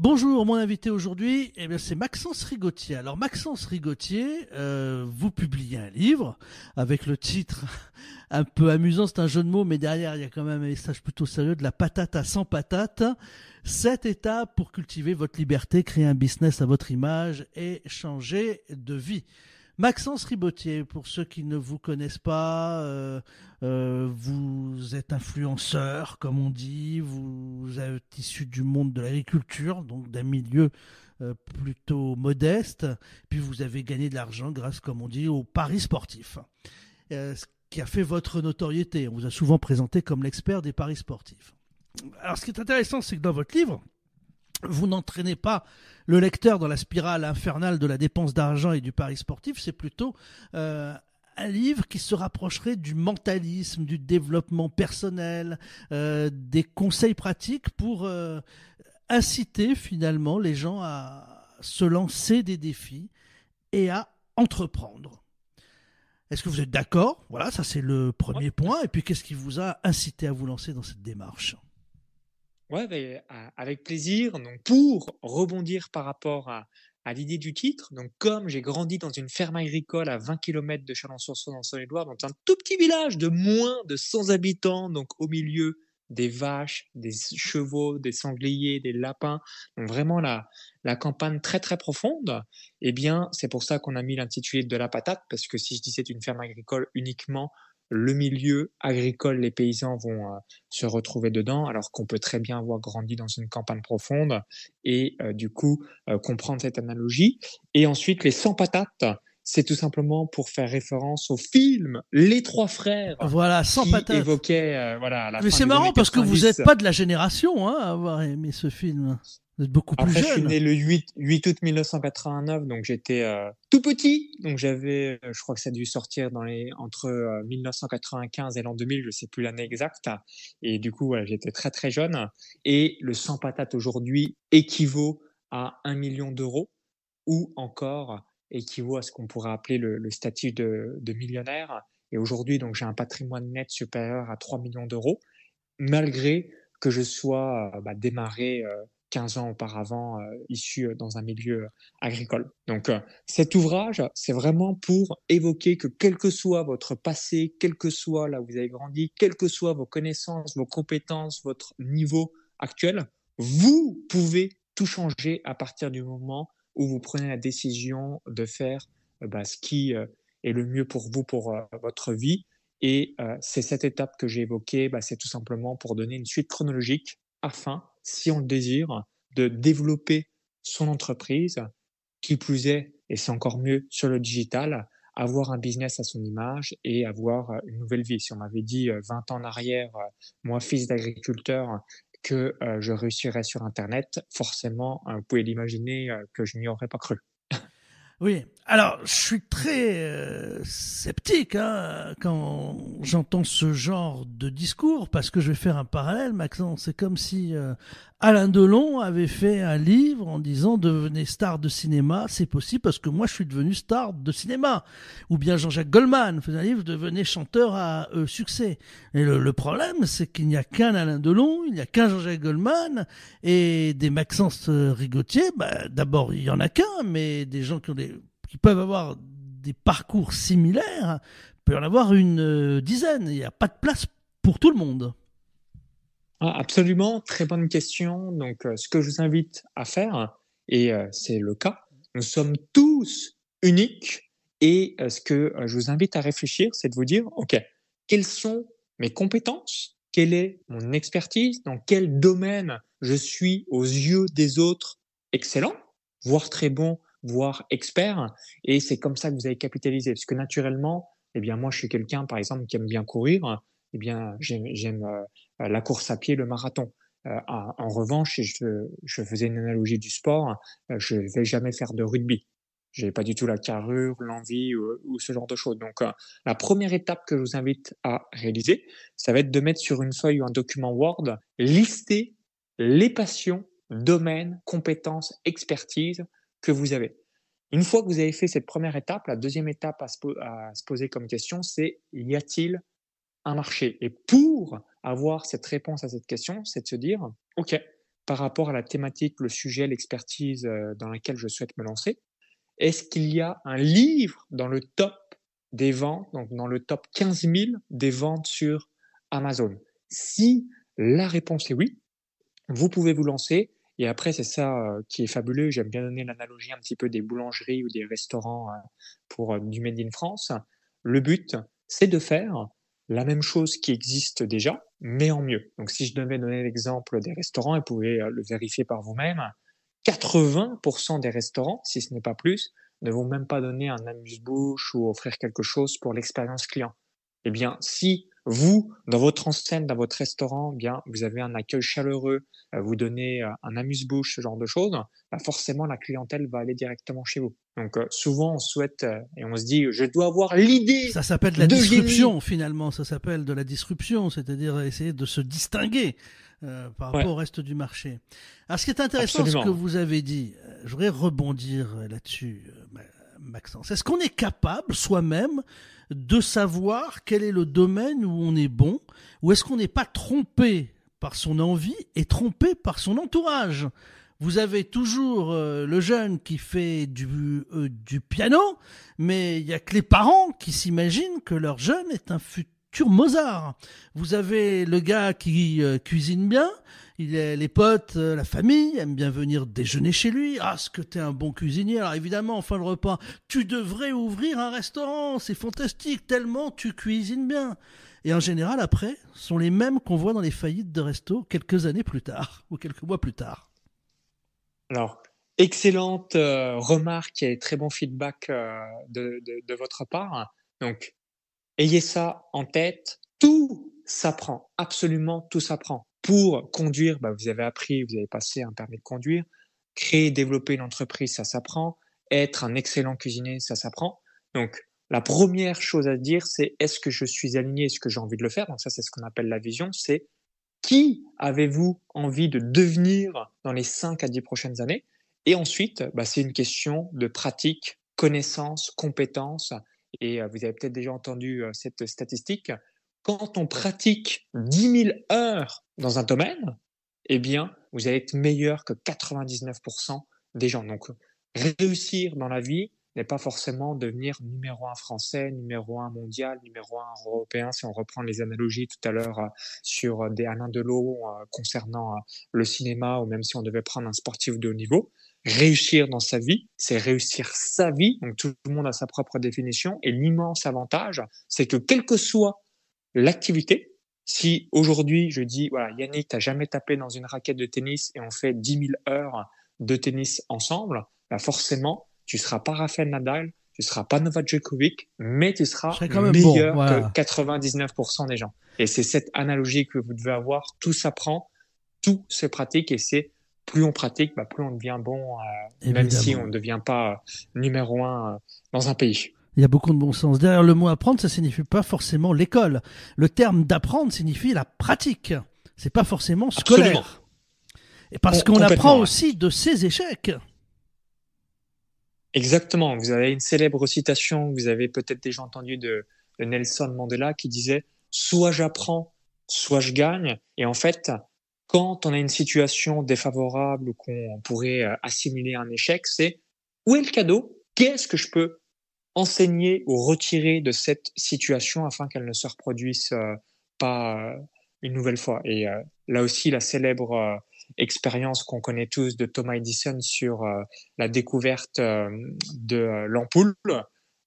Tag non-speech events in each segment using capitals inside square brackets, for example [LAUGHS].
Bonjour, mon invité aujourd'hui, eh bien, c'est Maxence Rigotier. Alors, Maxence Rigotier, euh, vous publiez un livre avec le titre [LAUGHS] un peu amusant, c'est un jeu de mots, mais derrière, il y a quand même un message plutôt sérieux de la patate à 100 patates. Sept étapes pour cultiver votre liberté, créer un business à votre image et changer de vie. Maxence Ribotier, pour ceux qui ne vous connaissent pas, euh, euh, vous êtes influenceur, comme on dit, vous êtes issu du monde de l'agriculture, donc d'un milieu euh, plutôt modeste, puis vous avez gagné de l'argent grâce, comme on dit, au paris sportif, ce qui a fait votre notoriété. On vous a souvent présenté comme l'expert des paris sportifs. Alors ce qui est intéressant, c'est que dans votre livre, vous n'entraînez pas le lecteur dans la spirale infernale de la dépense d'argent et du pari sportif, c'est plutôt euh, un livre qui se rapprocherait du mentalisme, du développement personnel, euh, des conseils pratiques pour euh, inciter finalement les gens à se lancer des défis et à entreprendre. Est-ce que vous êtes d'accord? Voilà, ça c'est le premier point. Et puis qu'est-ce qui vous a incité à vous lancer dans cette démarche? Ouais, avec plaisir. Donc, pour rebondir par rapport à, l'idée du titre, donc comme j'ai grandi dans une ferme agricole à 20 km de Chalon-sur-Saône dans Saône-et-Loire, dans un tout petit village de moins de 100 habitants, donc au milieu des vaches, des chevaux, des sangliers, des lapins, vraiment la, la campagne très très profonde, eh bien c'est pour ça qu'on a mis l'intitulé de la patate, parce que si je disais une ferme agricole uniquement, le milieu agricole, les paysans vont euh, se retrouver dedans, alors qu'on peut très bien avoir grandi dans une campagne profonde et euh, du coup euh, comprendre cette analogie. Et ensuite, les 100 patates, c'est tout simplement pour faire référence au film Les Trois Frères. Voilà, sans patates. Évoquait, voilà, Mais c'est marrant parce que vous n'êtes pas de la génération hein, à avoir aimé ce film. Vous êtes beaucoup plus Après, jeune. Je suis né le 8, 8 août 1989, donc j'étais euh, tout petit. Donc j'avais, euh, je crois que ça a dû sortir dans les entre 1995 euh, et l'an 2000, je sais plus l'année exacte. Et du coup, voilà, j'étais très très jeune. Et le sans patate aujourd'hui équivaut à 1 million d'euros ou encore équivaut à ce qu'on pourrait appeler le, statut de, millionnaire. Et aujourd'hui, donc j'ai un patrimoine net supérieur à 3 millions d'euros, malgré que je sois bah, démarré 15 ans auparavant euh, issu euh, dans un milieu euh, agricole. Donc cet ouvrage, c'est vraiment pour évoquer que quel que soit votre passé, quel que soit là où vous avez grandi, quelles que soient vos connaissances, vos compétences, votre niveau actuel, vous pouvez tout changer à partir du moment où vous prenez la décision de faire bah, ce qui est le mieux pour vous, pour votre vie. Et c'est cette étape que j'ai évoquée, bah, c'est tout simplement pour donner une suite chronologique afin si on le désire, de développer son entreprise, qui plus est, et c'est encore mieux sur le digital, avoir un business à son image et avoir euh, une nouvelle vie. Si on m'avait dit 20 euh, ans en arrière, euh, moi, fils d'agriculteur, que je réussirais sur Internet, forcément, vous pouvez l'imaginer que je n'y aurais pas cru. Oui, alors je suis très euh, sceptique hein, quand j'entends ce genre de discours parce que je vais faire un parallèle, Maxence. C'est comme si euh, Alain Delon avait fait un livre en disant devenez star de cinéma, c'est possible parce que moi je suis devenu star de cinéma. Ou bien Jean-Jacques Goldman faisait un livre devenez chanteur à euh, succès. Et le, problème, c'est qu'il n'y a qu'un Alain Delon, il n'y a qu'un Jean-Jacques Goldman et des Maxence Rigotier. Bah, D'abord, il y en a qu'un, mais des gens qui ont des qui peuvent avoir des parcours similaires, il peut y en avoir une euh, dizaine. Il n'y a pas de place pour tout le monde. Ah, absolument, très bonne question. Donc, euh, ce que je vous invite à faire, et euh, c'est le cas, nous sommes tous uniques. Et ce que je vous invite à réfléchir, c'est de vous dire, OK, quelles sont mes compétences? Quelle est mon expertise? Dans quel domaine je suis aux yeux des autres excellent, voire très bon voire expert. Et c'est comme ça que vous allez capitaliser. Parce que naturellement, eh bien, moi, je suis quelqu'un, par exemple, qui aime bien courir. Eh bien, j'aime euh, la course à pied, le marathon. Euh, en revanche, je, je faisais une analogie du sport, euh, je ne vais jamais faire de rugby. J'ai pas du tout la carrure, l'envie ou, ou, ce genre de choses. Donc, la première étape que je vous invite à réaliser, ça va être de mettre sur une feuille ou un document Word, lister les passions, domaines, compétences, expertise que vous avez. Une fois que vous avez fait cette première étape, la deuxième étape à se, poser comme question, c'est y a-t-il un marché? Et pour avoir cette réponse à cette question, c'est de se dire, OK, par rapport à la thématique, le sujet, l'expertise euh, dans laquelle je souhaite me lancer Est-ce qu'il y a un livre dans le top des ventes, donc dans le top 15 000 des ventes sur Amazon? Si la réponse est oui, vous pouvez vous lancer. Et après, c'est ça qui est fabuleux. J'aime bien donner l'analogie un petit peu des boulangeries ou des restaurants pour du Made in France. Le but, c'est de faire la même chose qui existe déjà, mais en mieux. Donc si je devais donner l'exemple des restaurants, et vous pouvez le vérifier par vous-même, 80% des restaurants, si ce n'est pas plus, ne vont même pas donner un amuse-bouche ou offrir quelque chose pour l'expérience client. Eh bien, si vous, dans votre enseigne, dans votre restaurant, eh bien, vous avez un accueil chaleureux, euh, vous donnez euh, un amuse-bouche, ce genre de choses, bah forcément, la clientèle va aller directement chez vous. Donc, euh, souvent, on souhaite et on se dit, je dois avoir l'idée. Ça s'appelle de la disruption, finalement. Ça s'appelle de la disruption, c'est-à-dire essayer de se distinguer par rapport au reste du marché. Alors, ce qui est intéressant, ce que vous avez dit, je voudrais rebondir là-dessus, Maxence. Est-ce qu'on est capable, soi-même, de savoir quel est le domaine où on est bon, ou est-ce qu'on n'est pas trompé par son envie et trompé par son entourage vous avez toujours euh, le jeune qui fait du, euh, du piano, mais il y a que les parents qui s'imaginent que leur jeune est un futur Mozart. Vous avez le gars qui euh, cuisine bien, il est, les potes, euh, la famille aiment bien venir déjeuner chez lui. Ah, ce que t'es un bon cuisinier. Alors évidemment, enfin le repas, tu devrais ouvrir un restaurant. C'est fantastique, tellement tu cuisines bien. Et en général, après, sont les mêmes qu'on voit dans les faillites de resto quelques années plus tard ou quelques mois plus tard. Alors, excellente euh, remarque et très bon feedback euh, de, de votre part. Donc, ayez ça en tête. Tout s'apprend, absolument tout s'apprend. Pour conduire, bah, vous avez appris, vous avez passé un permis de conduire. Créer, développer une entreprise, ça s'apprend. Être un excellent cuisinier, ça s'apprend. Donc, la première chose à dire, c'est est-ce que je suis aligné, est-ce que j'ai envie de le faire? Donc ça, c'est ce qu'on appelle la vision. C'est qui avez-vous envie de devenir dans les 5 à 10 prochaines années? Et ensuite, bah, c'est une question de pratique, connaissance, compétence. Et euh, vous avez peut-être déjà entendu euh, cette statistique quand on pratique 10 000 heures dans un domaine, eh bien, vous allez être meilleur que 99% des gens. Donc, réussir dans la vie n'est pas forcément devenir numéro un français, numéro un mondial, numéro un européen, si on reprend les analogies tout à l'heure euh, sur des Alain Delon euh, concernant euh, le cinéma, ou même si on devait prendre un sportif de haut niveau. Réussir dans sa vie, c'est réussir sa vie. Donc tout le monde a sa propre définition. Et l'immense avantage, c'est que quel que soit l'activité. Si aujourd'hui je dis, voilà, Yannick, t'as jamais tapé dans une raquette de tennis et on fait 10 000 heures de tennis ensemble, bah forcément, tu seras pas Rafael Nadal, tu seras pas Novak Djokovic, mais tu seras meilleur que 99% des gens. Et c'est cette analogie que vous devez avoir. Tout s'apprend, tout se pratique et c'est plus on pratique, bah, plus on devient bon, euh, même si on ne devient pas numéro un euh, dans un pays. Il y a beaucoup de bon sens. Derrière le mot apprendre, ça signifie pas forcément l'école. Le terme d'apprendre signifie la pratique. C'est pas forcément scolaire. Et parce qu'on apprend aussi de ses échecs. Exactement. Vous avez une célèbre citation, vous avez peut-être déjà entendu de, de Nelson Mandela qui disait soit j'apprends, soit je gagne. Et en fait, quand on a une situation défavorable ou qu'on pourrait euh, assimiler un échec, c'est où est le cadeau? Qu'est-ce que je peux enseigner ou retirer de cette situation afin qu'elle ne se reproduise euh, pas euh, une nouvelle fois. Et euh, là aussi, la célèbre expérience qu'on connaît tous de Thomas Edison sur la découverte de l'ampoule,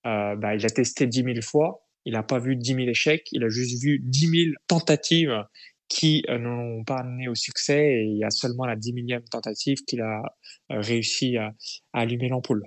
bah, il a testé 10 000 fois, il n'a pas vu 10 000 échecs, il a juste vu 10 000 tentatives qui n'ont pas amené au succès et il y a seulement la 10 millième tentative qu'il a réussi à allumer l'ampoule.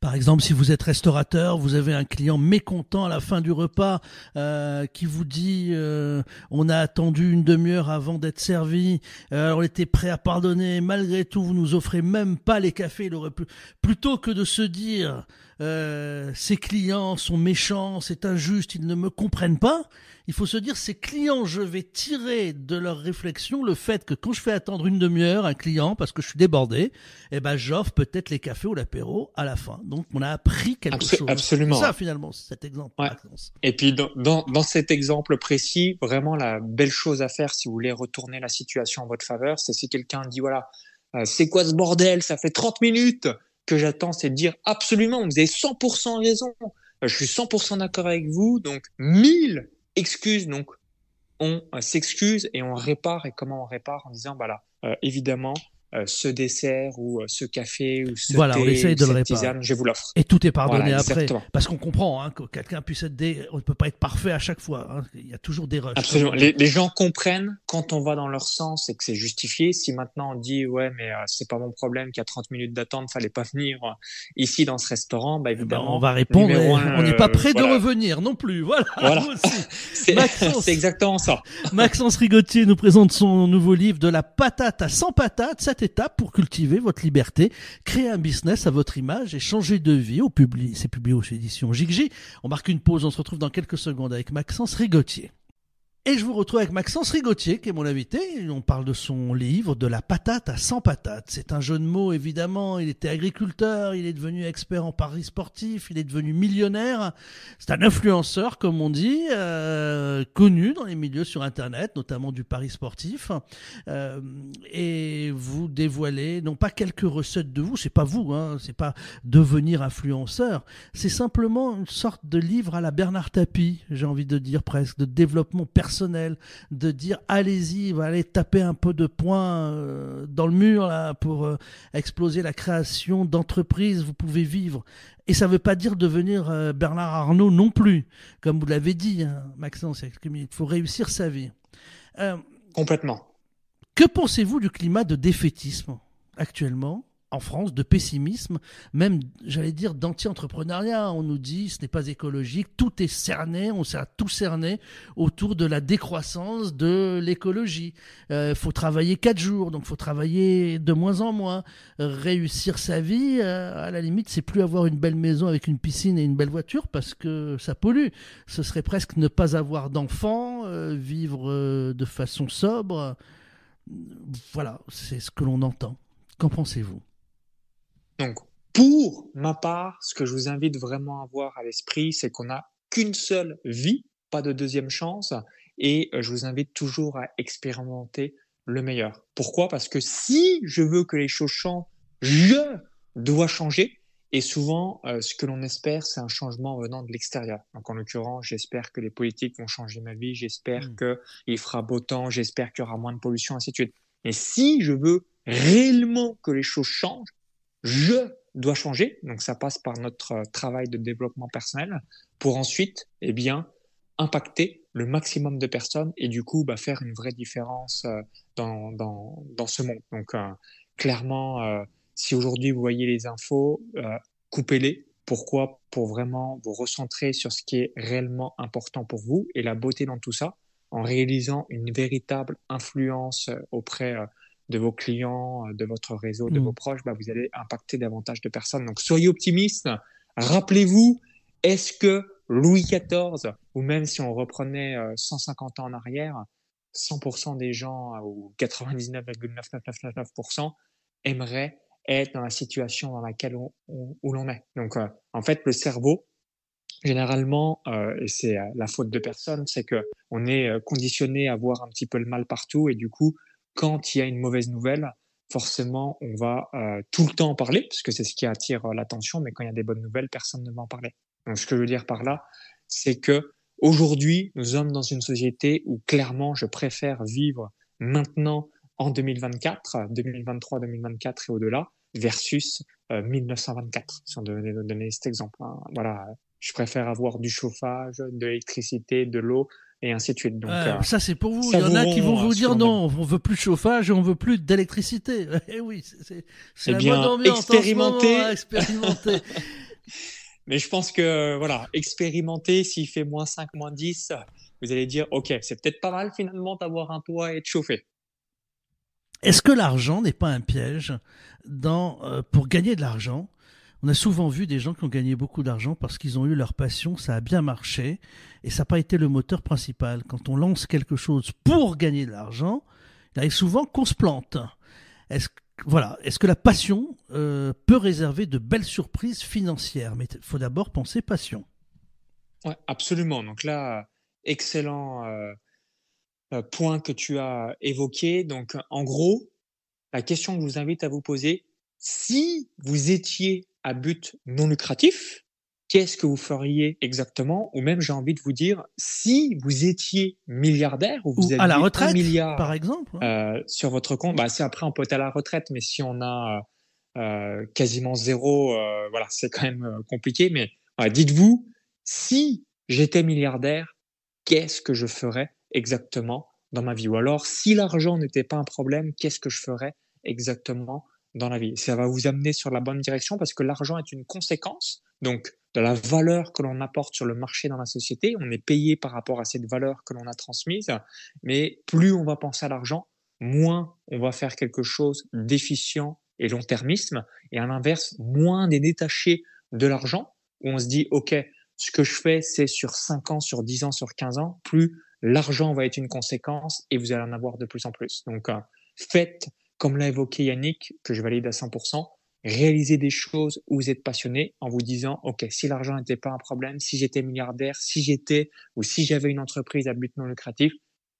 Par exemple, si vous êtes restaurateur, vous avez un client mécontent à la fin du repas euh, qui vous dit euh, on a attendu une demi-heure avant d'être servi, euh, on était prêt à pardonner, malgré tout vous nous offrez même pas les cafés. Il aurait pu plutôt que de se dire ces clients sont méchants, c'est injuste, ils ne me comprennent pas. il faut se dire, ces clients, je vais tirer de leur réflexion le fait que quand je fais attendre une demi-heure un client parce que je suis débordé, eh ben, j'offre peut-être les cafés ou l'apéro à la fin. Donc, on a appris quelque chose. Absolument. ça, finalement, cet exemple. Et puis, dans, dans, dans, cet exemple précis, vraiment, la belle chose à faire si vous voulez retourner la situation en votre faveur, c'est si quelqu'un dit, voilà, euh, c'est quoi ce bordel? Ça fait 30 minutes que j'attends, c'est de dire absolument, vous avez 100% raison. Euh, je suis 100% d'accord avec vous. Donc, 1000 excuses. Donc, on euh, s'excuse et on répare. Et comment on répare En disant, voilà, bah évidemment, euh, ce dessert ou euh, ce café ou ce voilà, thé, on essaye de cette le tisane, je vous l'offre. Et tout est pardonné après, parce qu'on comprend hein, que quelqu'un puisse être, dé... on ne peut pas être parfait à chaque fois. Hein. Il y a toujours des rushs. Absolument. Les, les, gens comprennent quand on va dans leur sens et que c'est justifié. Si maintenant on dit ouais mais euh, c'est pas mon problème qu'il y a 30 minutes d'attente, fallait pas venir euh, ici dans ce restaurant, bah eh ben, évidemment. on va répondre. on n'est pas prêt de revenir non plus. Voilà. [LAUGHS] voilà. [LAUGHS] c'est exactement ça. Maxence Rigotier nous présente son nouveau livre de la patate à 100 patates, cette pour cultiver votre liberté, créer un business à votre image et changer de vie. C'est publié aux éditions Gigji. On marque une pause, on se retrouve dans quelques secondes avec Maxence Rigotier. Et je vous retrouve avec Maxence Rigotier, qui est mon invité. On parle de son livre, de la patate à 100 patates. C'est un jeu de mots, évidemment. Il était agriculteur, il est devenu expert en paris sportif, il est devenu millionnaire. C'est un influenceur, comme on dit, euh, connu dans les milieux sur Internet, notamment du paris sportif. Euh, et vous dévoilez, non pas quelques recettes de vous, c'est pas vous, hein, c'est pas devenir influenceur. C'est simplement une sorte de livre à la Bernard Tapie, j'ai envie de dire presque, de développement personnel de dire allez-y, allez taper un peu de poing euh, dans le mur là, pour euh, exploser la création d'entreprises, vous pouvez vivre. Et ça ne veut pas dire devenir euh, Bernard Arnault non plus, comme vous l'avez dit, hein, Maxence, il faut réussir sa vie. Complètement. Que pensez-vous du climat de défaitisme actuellement? En France de pessimisme, même, j'allais dire, d'anti-entrepreneuriat. On nous dit ce n'est pas écologique, tout est cerné, on s'est tout cerné autour de la décroissance de l'écologie. Il euh, faut travailler quatre jours, donc faut travailler de moins en moins. réussir sa vie, euh, à la limite, c'est plus avoir une belle maison avec une piscine et une belle voiture parce que ça pollue. Ce serait presque ne pas avoir d'enfants, euh, vivre de façon sobre. Voilà, c'est ce que l'on entend. Qu'en pensez-vous? Donc, pour ma part, ce que je vous invite vraiment à avoir à l'esprit, c'est qu'on n'a qu'une seule vie, pas de deuxième chance, et euh, je vous invite toujours à expérimenter le meilleur. Pourquoi? Parce que si je veux que les choses changent, je dois changer. Et souvent, euh, ce que l'on espère, c'est un changement venant de l'extérieur. Donc, en l'occurrence, j'espère que les politiques vont changer ma vie, j'espère mmh. qu'il fera beau temps, j'espère qu'il y aura moins de pollution, ainsi de suite. Mais si je veux réellement que les choses changent, je dois changer. Donc ça passe par notre euh, travail de développement personnel pour ensuite, eh bien, impacter le maximum de personnes et du coup bah, faire une vraie différence euh, dans, dans, dans ce monde. Donc euh, clairement, si aujourd'hui vous voyez les infos, coupez-les. Pourquoi? Pour vraiment vous recentrer sur ce qui est réellement important pour vous et la beauté dans tout ça, en réalisant une véritable influence auprès de vos clients, euh, de votre réseau, de mm. vos proches, bah, vous allez impacter davantage de personnes. Donc soyez optimistes. Rappelez-vous, est-ce que Louis XIV, ou même si on reprenait 150 euh, ans en arrière, 100% des gens, euh, ou 99,9999% aimeraient être dans la situation dans laquelle on, où l'on est? Donc, en fait, le cerveau, généralement, et c'est la faute de personne, c'est que on est conditionné à voir un petit peu le mal partout et du coup, quand il y a une mauvaise nouvelle, forcément, on va euh, tout le temps en parler, parce que c'est ce qui attire euh, l'attention, mais quand il y a des bonnes nouvelles, personne ne va en parler. Donc, ce que je veux dire par là, c'est que aujourd'hui, nous sommes dans une société où clairement, je préfère vivre maintenant en 2024, 2023, 2024 et au-delà, versus 1924, euh, si on devait donner cet exemple. Hein. Voilà, je préfère avoir du chauffage, de l'électricité, de l'eau, et ainsi de suite. Donc, euh, ça c'est pour vous. Il y en a qui vont vous dire non, on veut plus de chauffage et on veut plus d'électricité. [LAUGHS] Eh oui, c'est eh la bien, bonne ambiance expérimenter. Expérimenter. [LAUGHS] Mais je pense que voilà, expérimenter s'il fait moins 5, moins 10, vous allez dire ok, c'est peut-être pas mal finalement d'avoir un toit et de chauffer. Est-ce que l'argent n'est pas un piège dans, euh, pour gagner de l'argent On a souvent vu des gens qui ont gagné beaucoup d'argent parce qu'ils ont eu leur passion, ça a bien marché, et ça n'a pas été le moteur principal. Quand on lance quelque chose pour gagner de l'argent, il arrive souvent qu'on se plante. Est-ce voilà, est-ce que la passion euh, peut réserver de belles surprises financières? Mais il faut d'abord penser passion. Absolument. Donc là, excellent euh, euh, point que tu as évoqué. Donc, en gros, la question que je vous invite à vous poser, si vous étiez à but non lucratif, qu'est-ce que vous feriez exactement? Ou même, j'ai envie de vous dire, si vous étiez milliardaire ou vous aviez à la retraite, un milliard, par exemple, euh, sur votre compte, bah, c'est après on peut être à la retraite, mais si on a euh, quasiment zéro, euh, voilà, c'est quand même euh, compliqué. Mais dites-vous, si j'étais milliardaire, qu'est-ce que je ferais exactement dans ma vie? Ou alors, si l'argent n'était pas un problème, qu'est-ce que je ferais exactement dans la vie. Ça va vous amener sur la bonne direction parce que l'argent est une conséquence donc de la valeur que l'on apporte sur le marché dans la société. On est payé par rapport à cette valeur que l'on a transmise, mais plus on va penser à l'argent, moins on va faire quelque chose d'efficient et long-termisme, et à l'inverse, moins des détachés de l'argent, où on se dit, OK, ce que je fais, c'est sur 5 ans, sur 10 ans, sur 15 ans, plus l'argent va être une conséquence et vous allez en avoir de plus en plus. Donc, euh, faites comme l'a évoqué Yannick, que je valide à 100%, réaliser des choses où vous êtes passionné en vous disant, OK, si l'argent n'était pas un problème, si j'étais milliardaire, si j'étais ou si j'avais une entreprise à but non lucratif,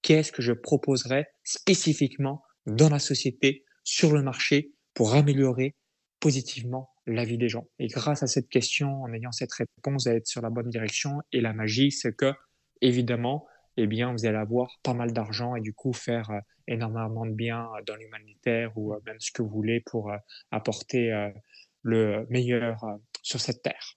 qu'est-ce que je proposerais spécifiquement dans la société, sur le marché, pour améliorer positivement la vie des gens? Et grâce à cette question, en ayant cette réponse, allez être sur la bonne direction. Et la magie, c'est que, évidemment, eh bien, vous allez avoir pas mal d'argent et du coup faire euh, énormément de bien dans l'humanitaire ou euh, même ce que vous voulez pour euh, apporter le meilleur sur cette terre.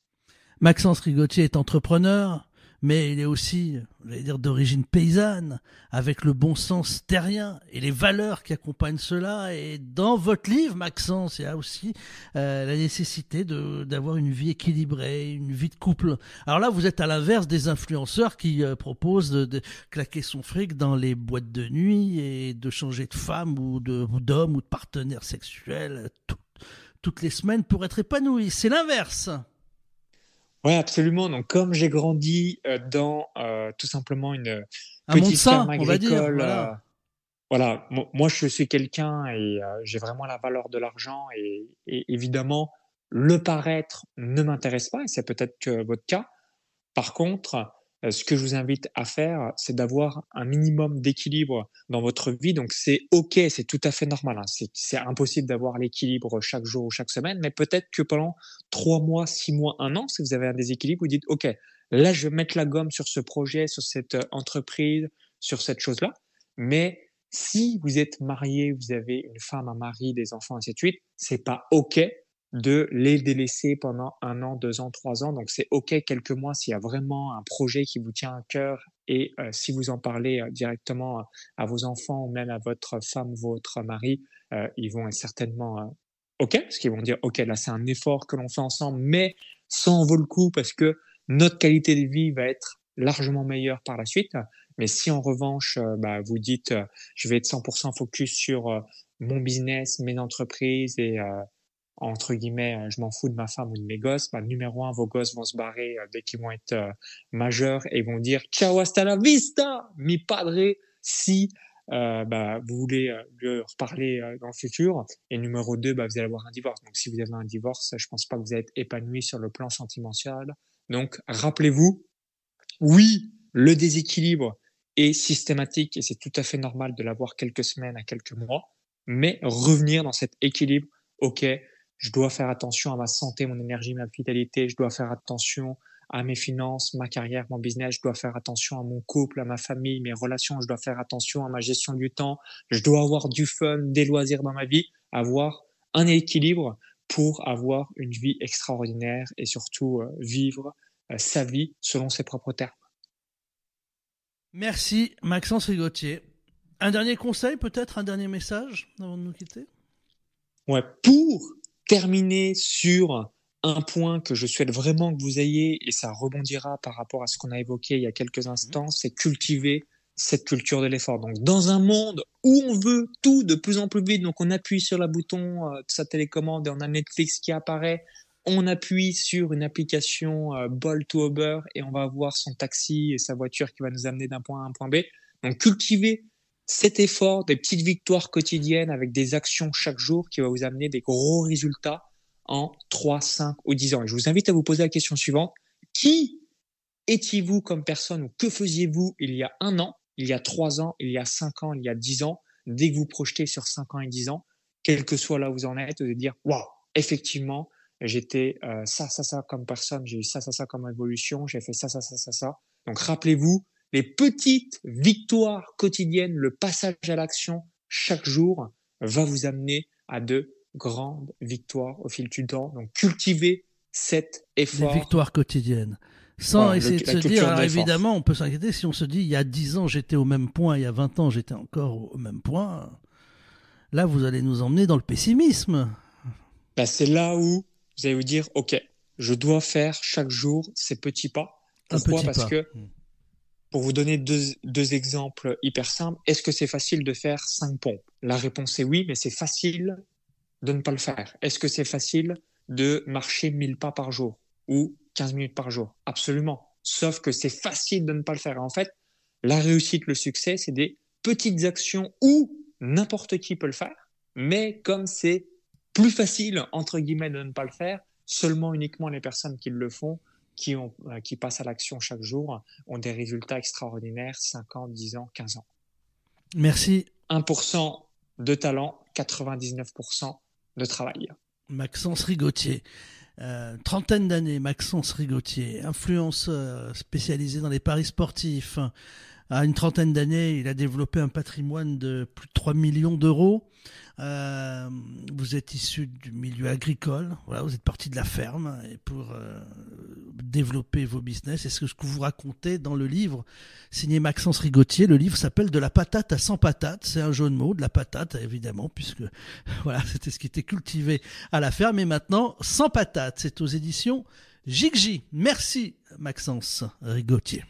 Maxence Rigotier est entrepreneur, mais il est aussi, j'allais dire, d'origine paysanne, avec le bon sens terrien et les valeurs qui accompagnent cela. Et dans votre livre, Maxence, il y a aussi euh, la nécessité d'avoir une vie équilibrée, une vie de couple. Alors là, vous êtes à l'inverse des influenceurs qui euh, proposent de, claquer son fric dans les boîtes de nuit et de changer de femme ou d'homme ou de partenaire sexuel toutes les semaines pour être épanoui. C'est l'inverse. Oui, absolument. Donc, comme j'ai grandi euh, dans euh, tout simplement une petite ferme agricole, euh, voilà. moi je suis quelqu'un et j'ai vraiment la valeur de l'argent et, évidemment le paraître ne m'intéresse pas et c'est peut-être que votre cas. Par contre, euh, ce que je vous invite à faire, c'est d'avoir un minimum d'équilibre dans votre vie. Donc c'est OK, c'est tout à fait normal. Hein. C'est impossible d'avoir l'équilibre chaque jour ou chaque semaine, mais peut-être que pendant trois mois, six mois, un an, si vous avez un déséquilibre, vous dites OK, là je vais mettre la gomme sur ce projet, sur cette euh, entreprise, sur cette chose-là. Mais si vous êtes marié, vous avez une femme, un mari, des enfants, ainsi de suite, c'est pas OK de les délaisser pendant un an, deux ans, trois ans. Donc c'est OK quelques mois s'il y a vraiment un projet qui vous tient à cœur et euh, si vous en parlez euh, directement à vos enfants ou même à votre femme, votre mari, euh, ils vont être certainement OK, parce qu'ils vont dire OK, là c'est un effort que l'on fait ensemble, mais ça en vaut le coup parce que notre qualité de vie va être largement meilleure par la suite. Mais si en revanche, bah, vous dites, je vais être 100% focus sur mon business, mes entreprises et entre guillemets, euh, je m'en fous de ma femme ou de mes gosses, bah, numéro un, vos gosses vont se barrer euh, dès qu'ils vont être euh, majeurs et vont dire ciao hasta la vista, mi padre, si bah, vous voulez lui reparler dans le futur. Et numéro deux, bah, vous allez avoir un divorce. Donc si vous avez un divorce, je pense pas que vous allez être épanoui sur le plan sentimental. Donc rappelez-vous, oui, le déséquilibre est systématique et c'est tout à fait normal de l'avoir quelques semaines à quelques mois, mais revenir dans cet équilibre, ok, je dois faire attention à ma santé, mon énergie, ma vitalité, je dois faire attention à mes finances, ma carrière, mon business, je dois faire attention à mon couple, à ma famille, mes relations, je dois faire attention à ma gestion du temps, je dois avoir du fun, des loisirs dans ma vie, avoir un équilibre pour avoir une vie extraordinaire et surtout euh, vivre euh, sa vie selon ses propres termes. Merci Maxence Rigotier. Un dernier conseil, peut-être? Un dernier message avant de nous quitter? Ouais, pour terminer sur un point que je souhaite vraiment que vous ayez, et ça rebondira par rapport à ce qu'on a évoqué il y a quelques instants, c'est cultiver cette culture de l'effort. Donc, dans un monde où on veut tout de plus en plus vite, donc on appuie sur le bouton euh, de sa télécommande et on a Netflix qui apparaît, on appuie sur une application euh, Bolt ou Uber et on va voir son taxi et sa voiture qui va nous amener d'un point A à un point B. Donc cultiver cet effort, des petites victoires quotidiennes avec des actions chaque jour qui va vous amener des gros résultats en 3, 5 ou 10 ans. Et je vous invite à vous poser la question suivante. Qui étiez-vous comme personne ou que faisiez-vous il y a un an, il y a 3 ans, il y a 5 ans, il y a 10 ans Dès que vous projetez sur 5 ans et 10 ans, quel que soit là où vous en êtes, de dire, waouh, effectivement, j'étais euh, ça, ça, ça comme personne, j'ai eu ça, ça, ça comme évolution, j'ai fait ça, ça, ça, ça, ça. Donc rappelez-vous, les petites victoires quotidiennes, le passage à l'action chaque jour va vous amener à de grandes victoires au fil du temps. Donc cultivez cet effort. Les victoires quotidiennes. Sans essayer de se dire, évidemment, on peut s'inquiéter si on se dit, il y a 10 ans, j'étais au même point, il y a 20 ans, j'étais encore au même point. Là, vous allez nous emmener dans le pessimisme. Ben, c'est là où vous allez vous dire, OK, je dois faire chaque jour ces petits pas. Pourquoi? Parce que, hmm. Pour vous donner deux, deux exemples hyper simples, est-ce que c'est facile de faire cinq pompes? La réponse est oui, mais c'est facile de ne pas le faire. Est-ce que c'est facile de marcher 1000 pas par jour ou 15 minutes par jour? Absolument. Sauf que c'est facile de ne pas le faire. En fait, la réussite, le succès, c'est des petites actions où n'importe qui peut le faire, mais comme c'est plus facile, entre guillemets, de ne pas le faire, seulement uniquement les personnes qui le font, qui, ont, euh, qui passent à l'action chaque jour, ont des résultats extraordinaires, 5 ans, 10 ans, 15 ans. Merci. 1% de talent, 99% de travail. Maxence Rigotier. Euh, trentaine d'années, Maxence Rigotier, influenceur spécialisé dans les paris sportifs. À une trentaine d'années, il a développé un patrimoine de plus de 3 millions d'euros. Euh, vous êtes issu du milieu agricole, voilà, vous êtes parti de la ferme et pour euh, développer vos business. Et ce que vous racontez dans le livre signé Maxence Rigotier, le livre s'appelle De la patate à 100 patates. C'est un jeu de mots, de la patate évidemment, puisque [LAUGHS] voilà, c'était ce qui était cultivé à la ferme. Et maintenant, sans patates, c'est aux éditions Jigji. Merci Maxence Rigotier.